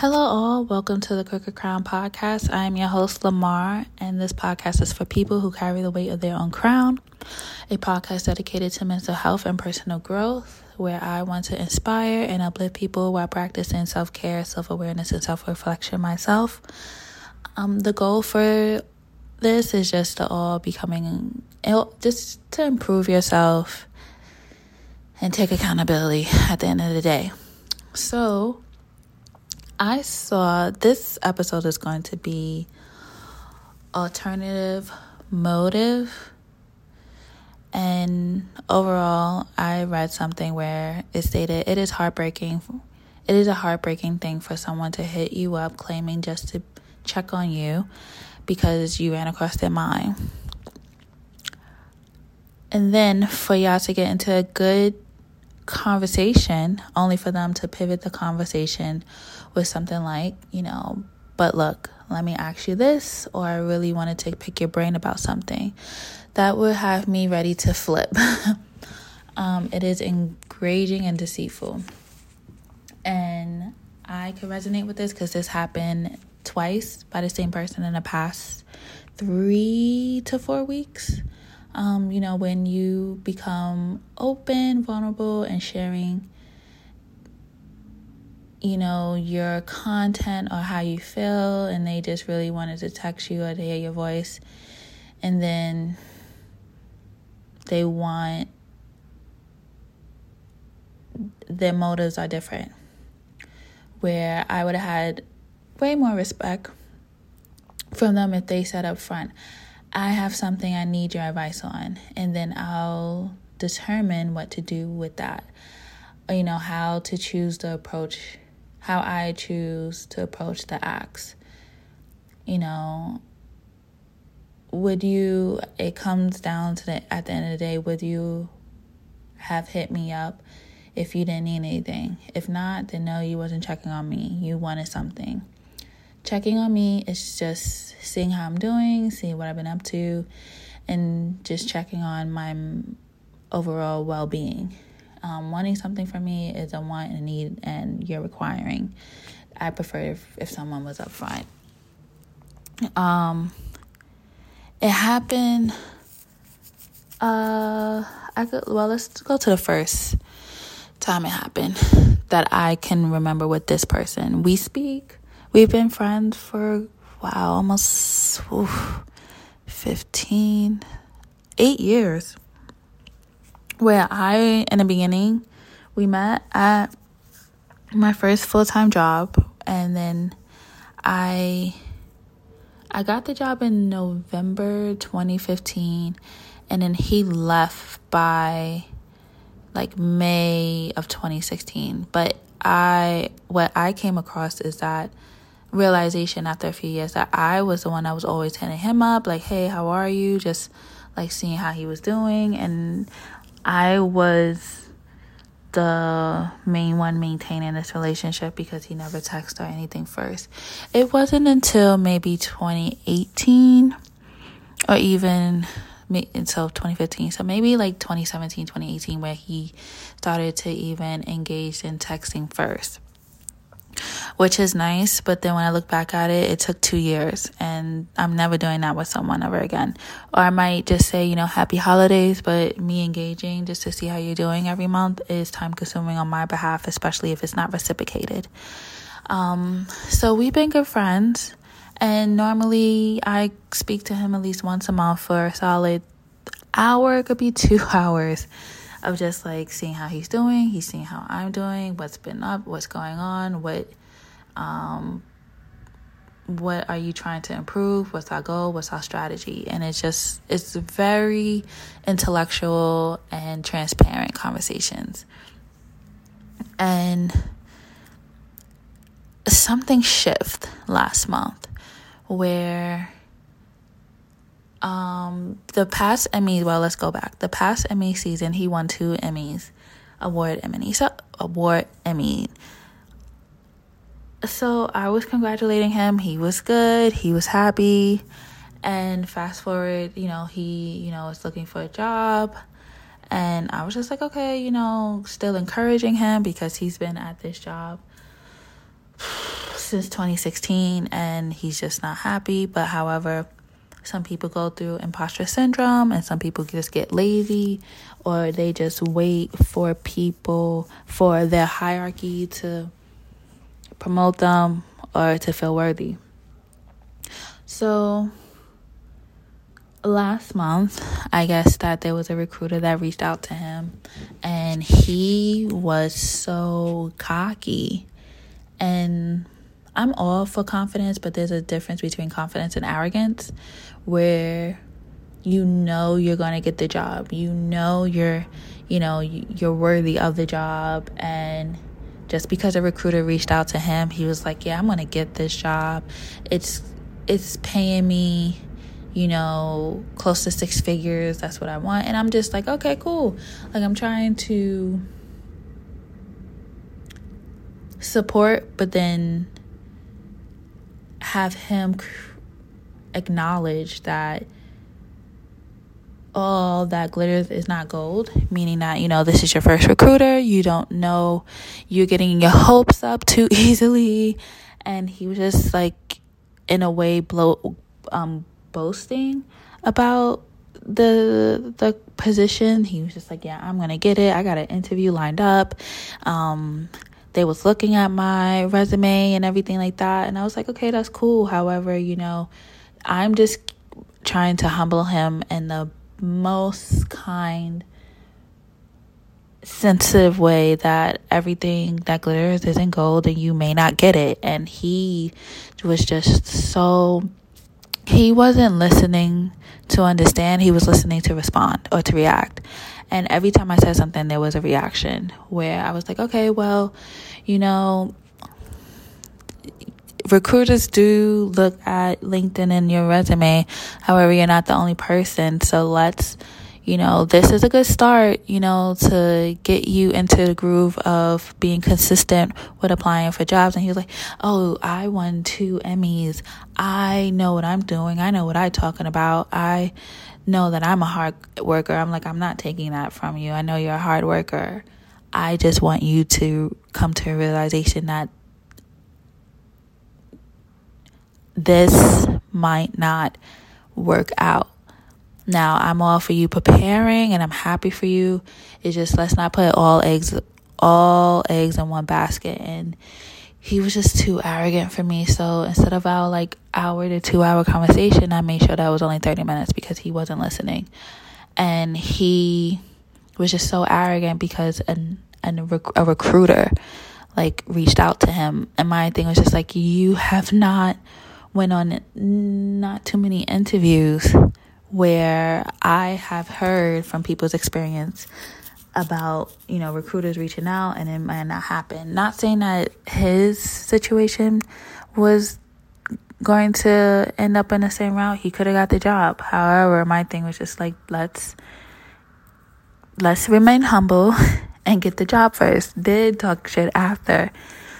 Hello, all. Welcome to the Crooked Crown Podcast. I am your host, Lamar, and this podcast is for people who carry the weight of their own crown. A podcast dedicated to mental health and personal growth, where I want to inspire and uplift people while practicing self care, self awareness, and self reflection myself. Um, the goal for this is just to all becoming, just to improve yourself and take accountability at the end of the day. So, I saw this episode is going to be alternative motive. And overall, I read something where it stated it is heartbreaking. It is a heartbreaking thing for someone to hit you up claiming just to check on you because you ran across their mind. And then for y'all to get into a good conversation, only for them to pivot the conversation with something like, you know, but look, let me ask you this, or I really wanted to pick your brain about something. That would have me ready to flip. um, it is enraging and deceitful. And I could resonate with this because this happened twice by the same person in the past three to four weeks. Um, you know, when you become open, vulnerable, and sharing, you know, your content or how you feel, and they just really wanted to text you or to hear your voice, and then they want their motives are different. Where I would have had way more respect from them if they said up front, I have something I need your advice on, and then I'll determine what to do with that. You know, how to choose the approach, how I choose to approach the acts. You know, would you, it comes down to the, at the end of the day, would you have hit me up if you didn't need anything? If not, then no, you wasn't checking on me. You wanted something checking on me is just seeing how I'm doing, seeing what I've been up to, and just checking on my overall well being. Um, wanting something from me is a want and a need, and you're requiring. I prefer if, if someone was upfront. Um, it happened. Uh, I could. Well, let's go to the first time it happened that I can remember with this person. We speak We've been friends for, wow, almost oof, 15, eight years. Where I, in the beginning, we met at my first full time job, and then I. I got the job in November 2015 and then he left by like May of 2016. But I what I came across is that realization after a few years that I was the one that was always hitting him up, like, hey, how are you? Just like seeing how he was doing. And I was the main one maintaining this relationship because he never texted or anything first. It wasn't until maybe 2018 or even until 2015 so maybe like 2017 2018 where he started to even engage in texting first which is nice. But then when I look back at it, it took two years, and I'm never doing that with someone ever again. Or I might just say, you know, happy holidays, but me engaging just to see how you're doing every month is time consuming on my behalf, especially if it's not reciprocated. Um, so we've been good friends, and normally I speak to him at least once a month for a solid hour, it could be two hours of just like seeing how he's doing, he's seeing how I'm doing, what's been up, what's going on, what um what are you trying to improve? What's our goal? What's our strategy? And it's just it's very intellectual and transparent conversations. And something shift last month where um the past Emmys, well let's go back. The past Emmy season he won two Emmys. Award Emmy. So award Emmy. So I was congratulating him. He was good. He was happy. And fast forward, you know, he, you know, was looking for a job. And I was just like, okay, you know, still encouraging him because he's been at this job since 2016 and he's just not happy. But however, some people go through imposter syndrome and some people just get lazy or they just wait for people for their hierarchy to promote them or to feel worthy. So last month, I guess that there was a recruiter that reached out to him and he was so cocky. And I'm all for confidence, but there's a difference between confidence and arrogance where you know you're going to get the job. You know you're, you know, you're worthy of the job and just because a recruiter reached out to him, he was like, "Yeah, I'm going to get this job. It's it's paying me you know, close to six figures. That's what I want. And I'm just like, okay, cool. Like, I'm trying to support, but then have him acknowledge that all that glitters is not gold, meaning that, you know, this is your first recruiter. You don't know, you're getting your hopes up too easily. And he was just like, in a way, blow, um, boasting about the the position. He was just like, "Yeah, I'm gonna get it. I got an interview lined up." Um, they was looking at my resume and everything like that, and I was like, "Okay, that's cool." However, you know, I'm just trying to humble him in the most kind sensitive way that everything that glitters isn't gold and you may not get it and he was just so he wasn't listening to understand, he was listening to respond or to react. And every time I said something, there was a reaction where I was like, okay, well, you know, recruiters do look at LinkedIn and your resume. However, you're not the only person. So let's you know, this is a good start, you know, to get you into the groove of being consistent with applying for jobs. And he was like, Oh, I won two Emmys. I know what I'm doing. I know what I'm talking about. I know that I'm a hard worker. I'm like, I'm not taking that from you. I know you're a hard worker. I just want you to come to a realization that this might not work out now, I'm all for you preparing and I'm happy for you. It's just let's not put all eggs all eggs in one basket and he was just too arrogant for me. So instead of our like hour to two hour conversation, I made sure that was only 30 minutes because he wasn't listening. And he was just so arrogant because an, an, a recruiter like reached out to him. And my thing was just like, you have not went on not too many interviews where I have heard from people's experience about, you know, recruiters reaching out and it might not happen. Not saying that his situation was going to end up in the same route. He could have got the job. However, my thing was just like let's let's remain humble and get the job first. Did talk shit after.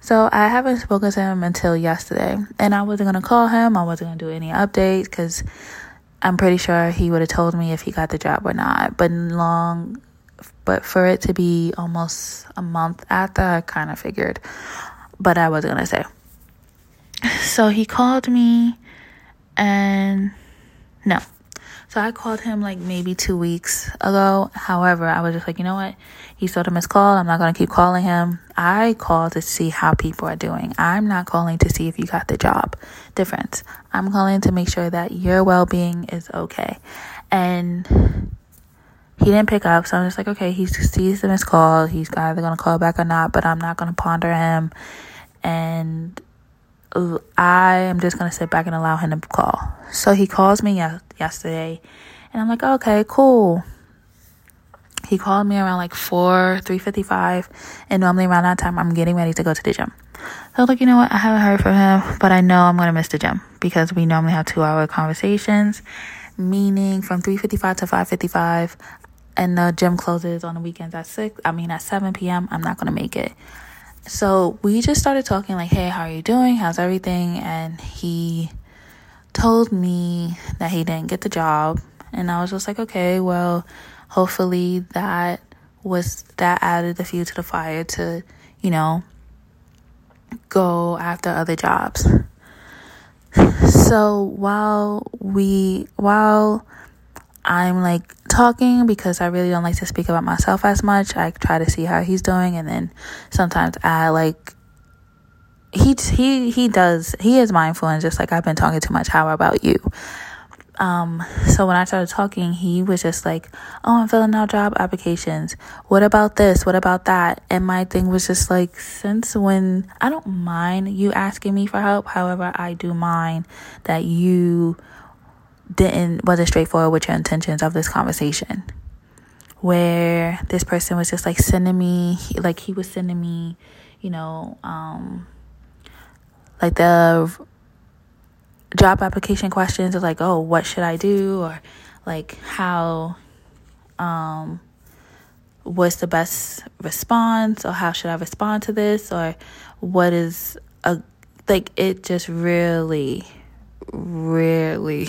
So I haven't spoken to him until yesterday, and I wasn't gonna call him. I wasn't gonna do any updates because I'm pretty sure he would have told me if he got the job or not. But long, but for it to be almost a month after, I kind of figured. But I wasn't gonna say. So he called me, and no. So I called him like maybe two weeks ago. However, I was just like, you know what? He still a missed call. I'm not going to keep calling him. I call to see how people are doing. I'm not calling to see if you got the job. Difference. I'm calling to make sure that your well being is okay. And he didn't pick up. So I'm just like, okay, he sees the missed call. He's either going to call back or not, but I'm not going to ponder him. And I am just to sit back and allow him to call. So he calls me yesterday. And I'm like, okay, cool. He called me around like 4, 3.55. And normally around that time, I'm getting ready to go to the gym. So I was like, you know what? I haven't heard from him, but I know I'm to miss the gym because we normally have two hour conversations, meaning from 3.55 to 5.55. And the gym closes on the weekends at 6, I mean at 7 p.m. I'm not to make it. So we just started talking like, hey, how are you doing? How's everything? And he told me that he didn't get the job. And I was just like, okay, well, hopefully that was that added the fuel to the fire to, you know, go after other jobs. So while we, while I'm like talking because I really don't like to speak about myself as much, I try to see how he's doing, and then sometimes I like he he he does he is mindful and just like I've been talking too much. How about you? Um, so when I started talking, he was just like, Oh, I'm filling out job applications. What about this? What about that? And my thing was just like, since when I don't mind you asking me for help, however, I do mind that you didn't wasn't straightforward with your intentions of this conversation. Where this person was just like sending me like he was sending me, you know, um like the job application questions of like, oh, what should I do? Or like how um what's the best response or how should I respond to this or what is a like it just really really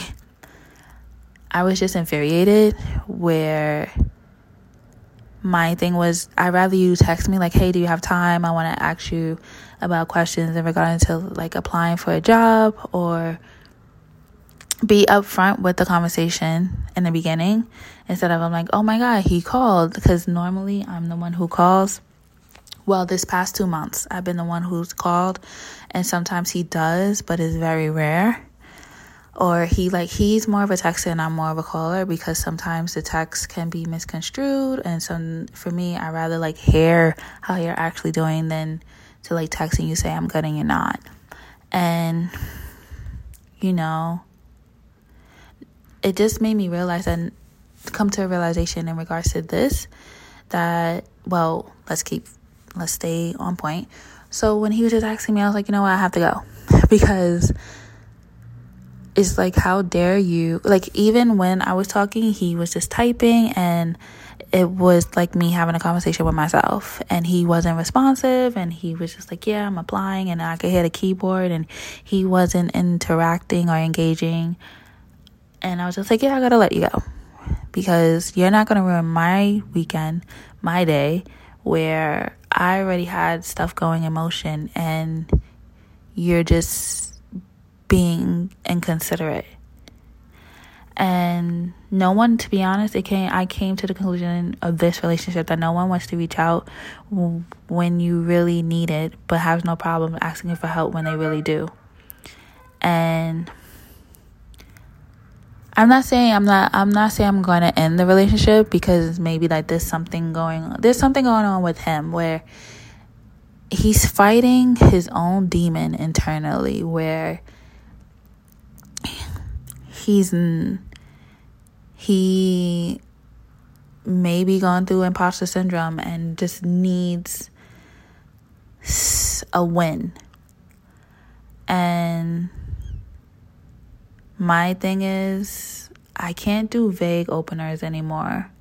I was just infuriated where my thing was I'd rather you text me like, hey, do you have time? I want to ask you about questions in regarding to like applying for a job or be upfront with the conversation in the beginning instead of I'm like, oh my God, he called. Because normally I'm the one who calls. Well, this past two months, I've been the one who's called, and sometimes he does, but it's very rare. Or he like he's more of a texter and I'm more of a caller because sometimes the text can be misconstrued, and some for me, I rather like hear how you're actually doing than to like texting you say I'm good and you're not. And you know, it just made me realize and come to a realization in regards to this that well, let's keep let's stay on point. So when he was just asking me, I was like, you know what, I have to go because it's like how dare you? Like even when I was talking, he was just typing and it was like me having a conversation with myself. And he wasn't responsive and he was just like yeah i'm applying and i could hit a keyboard and he wasn't interacting or engaging. And i was just like yeah i gotta let you go because you're not gonna ruin my weekend my day where i already had stuff going in motion and you're just being inconsiderate. And no one to be honest it came i came to the conclusion of this relationship that no one wants to reach out when you really need it but has no problem asking for help when they really do. And i'm not saying i'm not i'm not saying i'm going to end the relationship because maybe like there's something going on there's something going on with him where he's fighting his own demon internally where he's he may be going through imposter syndrome and just needs a win. And my thing is, I can't do vague openers anymore.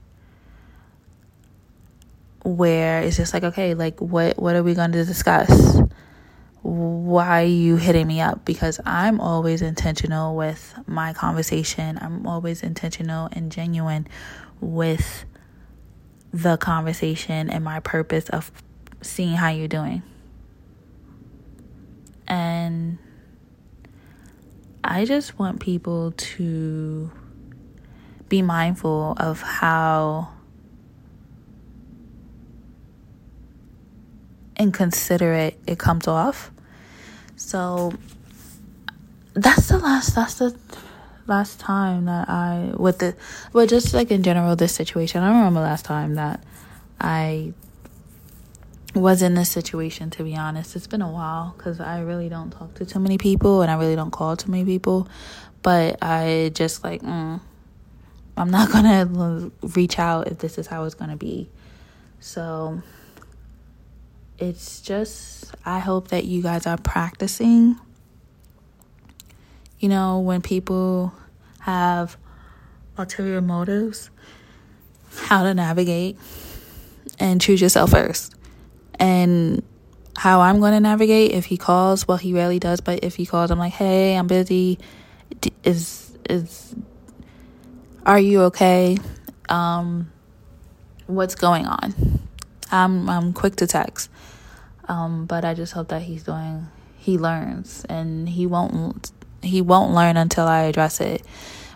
Where it's just like, okay, like what what are we going to discuss? Why are you hitting me up? Because I'm always intentional with my conversation. I'm always intentional and genuine with the conversation and my purpose of seeing how you're doing. And I just want people to be mindful of how inconsiderate it it comes off. So that's the last that's the last time that I with the well just like in general this situation. I don't remember last time that I was in this situation to be honest. It's been a while cuz I really don't talk to too many people and I really don't call too many people, but I just like mm, I'm not going to reach out if this is how it's going to be. So it's just, I hope that you guys are practicing. You know, when people have ulterior motives, how to navigate and choose yourself first. And how I'm going to navigate if he calls, well, he rarely does, but if he calls, I'm like, hey, I'm busy. Is, is, are you okay? Um, what's going on? I'm, I'm quick to text. Um, but I just hope that he's doing he learns and he won't he won't learn until I address it.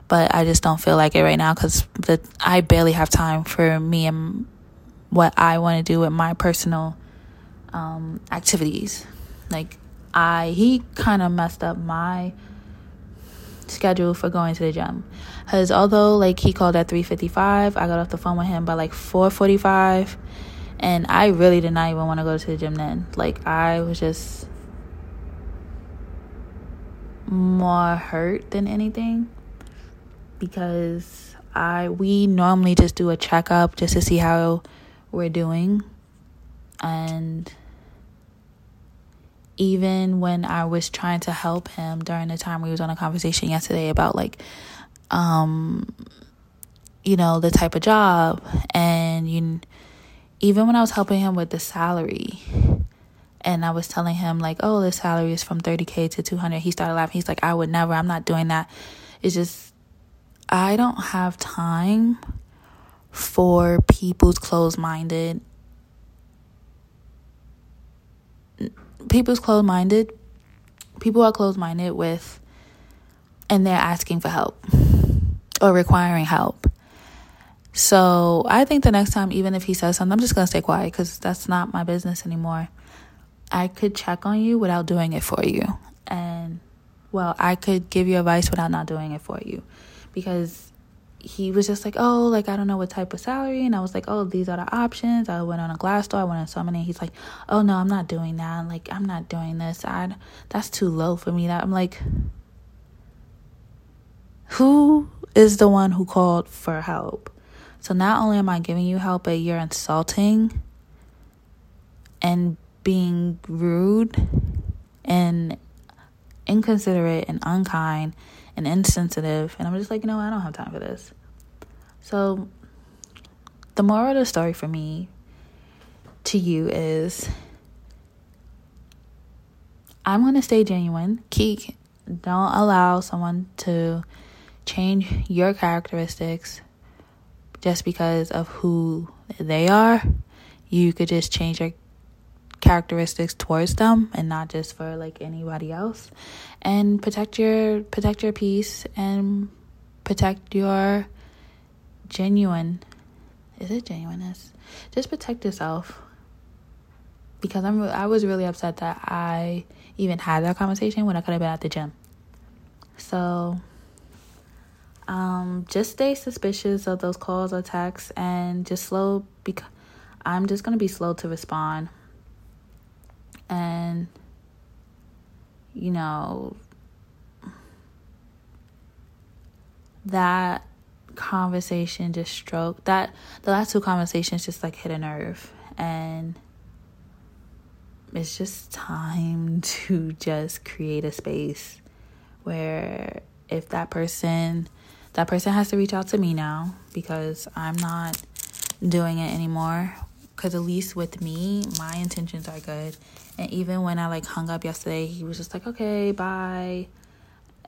But I just don't feel like it right now because I barely have time for me and what I want to do with my personal um, activities. Like I he kind of messed up my schedule for going to the gym because although like he called at 3.55 i got off the phone with him by like 4.45 and i really did not even want to go to the gym then. Like i was just more hurt than anything because I we normally just do a checkup just to see how we're doing. And even when I was trying to help him during the time we was on a conversation yesterday about like um you know the type of job and you even when I was helping him with the salary and I was telling him like, "Oh, the salary is from 30k to 200." He started laughing. He's like, "I would never. I'm not doing that." It's just I don't have time for people's closed-minded people's closed-minded people are closed-minded with and they're asking for help or requiring help. So I think the next time, even if he says something, I'm just gonna stay quiet because that's not my business anymore. I could check on you without doing it for you. And well, I could give you advice without not doing it for you. Because he was just like, oh, like I don't know what type of salary, and I was like, oh, these are the options. I went on a Glassdoor, I went on so many. He's like, oh no, I'm not doing that. Like I'm not doing this. I that's too low for me. That I'm like, who is the one who called for help? So not only am I giving you help, but you're insulting and being rude and inconsiderate and unkind and insensitive. And I'm just like, you know, I don't have time for this. So, the moral of the story for me to you is I'm going to stay genuine. Keep, don't allow someone to change your characteristics just because of who they are. You could just change your characteristics towards them and not just for like anybody else. And protect your protect your peace and protect your genuine is it genuineness? Just protect yourself. Because I'm I was really upset that I even had that conversation when I could have been at the gym. So um just stay suspicious of those calls or texts and just slow because I'm just going to be slow to respond. And you know that conversation just stroke that the last two conversations just like hit a nerve. And it's just time to just create a space where if that person that person has to reach out to me now because I'm not doing it anymore because at least with me my intentions are good and even when I like hung up yesterday, he was just like, okay, bye.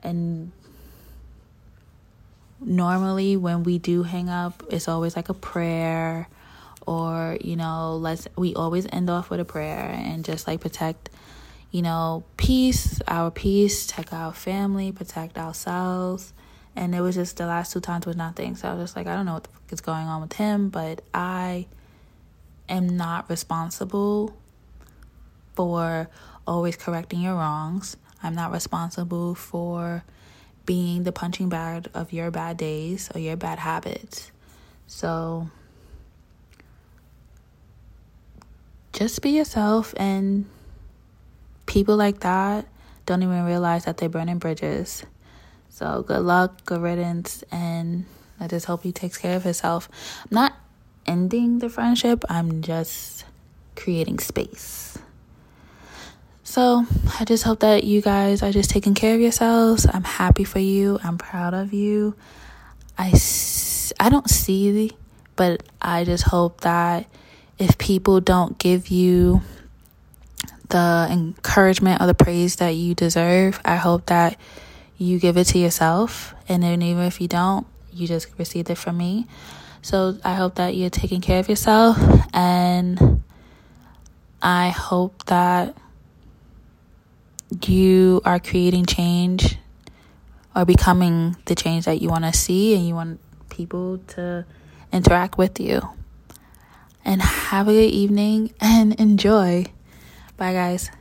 And normally when we do hang up, it's always like a prayer or, you know, let's, we always end off with a prayer and just like protect, you know, peace, our peace, protect our family, protect ourselves. And it was just the last two times was nothing. So I was just like, I don't know what the fuck is going on with him, but I am not responsible for always correcting your wrongs. I'm not responsible for being the punching bag of your bad days or your bad habits. So just be yourself and people like that don't even realize that they're burning bridges. So good luck, good riddance, and I just hope he takes care of himself. I'm not ending the friendship, I'm just creating space. So I just hope that you guys are just taking care of yourselves. I'm happy for you. I'm proud of you. I, I don't see, but I just hope that if people don't give you the encouragement or the praise that you deserve, I hope that you give it to yourself. And then even if you don't, you just received it from me. So I hope that you're taking care of yourself and I hope that you are creating change or becoming the change that you want to see and you want people to interact with you. And have a good evening and enjoy. Bye, guys.